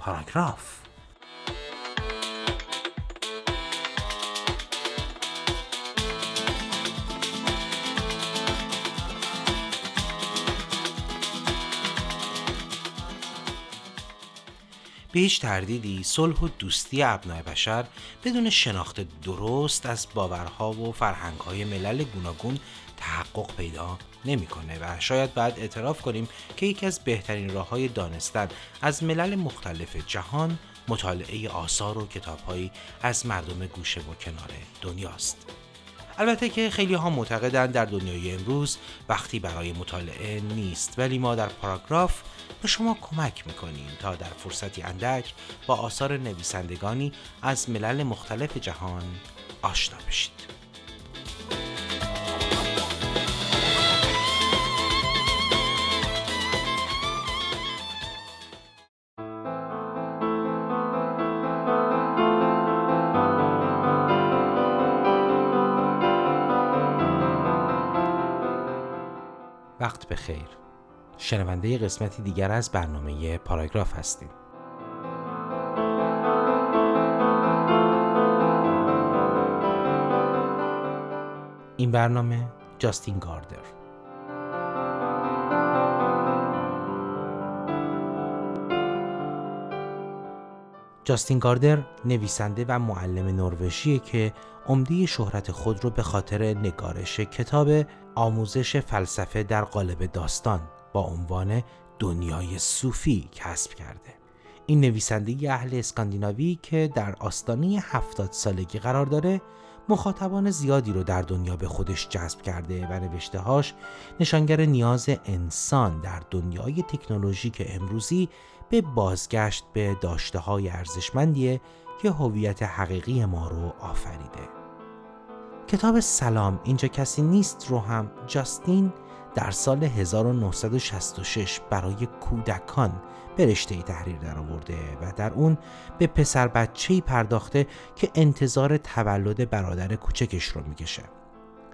paragraph. به هیچ تردیدی صلح و دوستی ابناع بشر بدون شناخت درست از باورها و فرهنگهای ملل گوناگون تحقق پیدا نمی‌کنه و شاید بعد اعتراف کنیم که یکی از بهترین راه های دانستن از ملل مختلف جهان مطالعه آثار و کتابهایی از مردم گوشه و کنار دنیاست. البته که خیلی ها معتقدند در دنیای امروز وقتی برای مطالعه نیست ولی ما در پاراگراف به شما کمک می‌کنیم تا در فرصتی اندک با آثار نویسندگانی از ملل مختلف جهان آشنا بشید. وقت به خیر. شنونده قسمتی دیگر از برنامه پاراگراف هستیم. این برنامه جاستین گاردر. جاستین گاردر نویسنده و معلم نروژیه که عمده شهرت خود رو به خاطر نگارش کتاب آموزش فلسفه در قالب داستان با عنوان دنیای صوفی کسب کرده. این نویسنده اهل اسکاندیناوی که در آستانه هفتاد سالگی قرار داره مخاطبان زیادی رو در دنیا به خودش جذب کرده و نوشتههاش نشانگر نیاز انسان در دنیای تکنولوژیک امروزی به بازگشت به داشته های ارزشمندیه که هویت حقیقی ما رو آفریده. کتاب سلام اینجا کسی نیست رو هم جاستین در سال 1966 برای کودکان به رشته تحریر درآورده و در اون به پسر بچه‌ای پرداخته که انتظار تولد برادر کوچکش رو می‌کشه.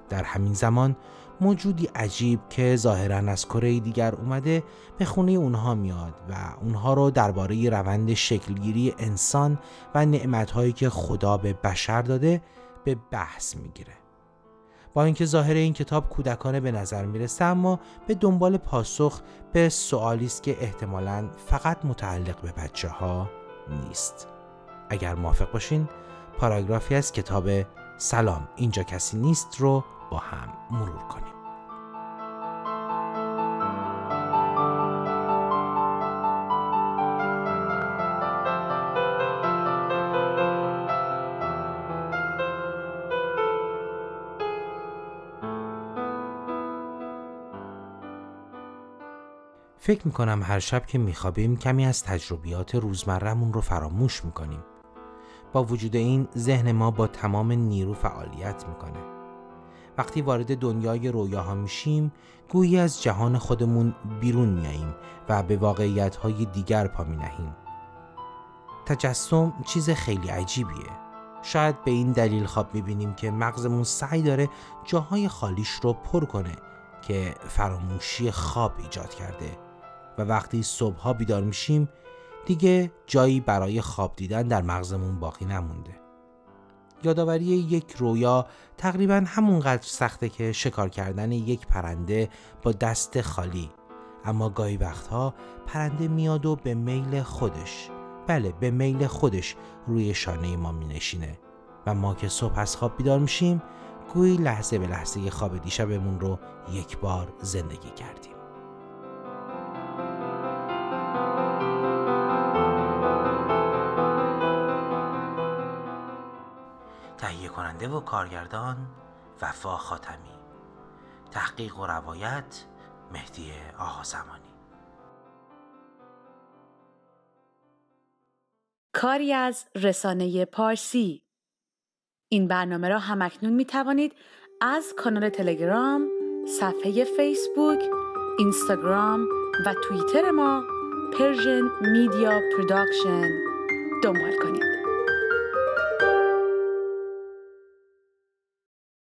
در همین زمان موجودی عجیب که ظاهرا از کره دیگر اومده به خونه اونها میاد و اونها رو درباره روند شکلگیری انسان و نعمتهایی که خدا به بشر داده به بحث می‌گیره. با اینکه ظاهر این کتاب کودکانه به نظر می‌رسه اما به دنبال پاسخ به سوالی است که احتمالا فقط متعلق به بچه ها نیست. اگر موافق باشین پاراگرافی از کتاب سلام اینجا کسی نیست رو با هم مرور کنیم فکر می‌کنم هر شب که میخوابیم کمی از تجربیات روزمرهمون رو فراموش می‌کنیم. با وجود این ذهن ما با تمام نیرو فعالیت می‌کنه. وقتی وارد دنیای رویاها میشیم گویی از جهان خودمون بیرون میاییم و به واقعیت های دیگر پا می نهیم. تجسم چیز خیلی عجیبیه. شاید به این دلیل خواب می‌بینیم که مغزمون سعی داره جاهای خالیش رو پر کنه که فراموشی خواب ایجاد کرده. و وقتی صبحها بیدار میشیم دیگه جایی برای خواب دیدن در مغزمون باقی نمونده. یادآوری یک رویا تقریبا همونقدر سخته که شکار کردن یک پرنده با دست خالی. اما گاهی وقتها پرنده میاد و به میل خودش بله به میل خودش روی شانه ما می نشینه و ما که صبح از خواب بیدار میشیم گویی لحظه به لحظه خواب دیشبمون رو یک بار زندگی کردیم. کننده و کارگردان وفا خاتمی. تحقیق و روایت مهدی آقا زمانی. کاری از رسانه پارسی. این برنامه را همکنون می توانید از کانال تلگرام، صفحه فیسبوک، اینستاگرام و توییتر ما Persian Media Production دنبال کنید.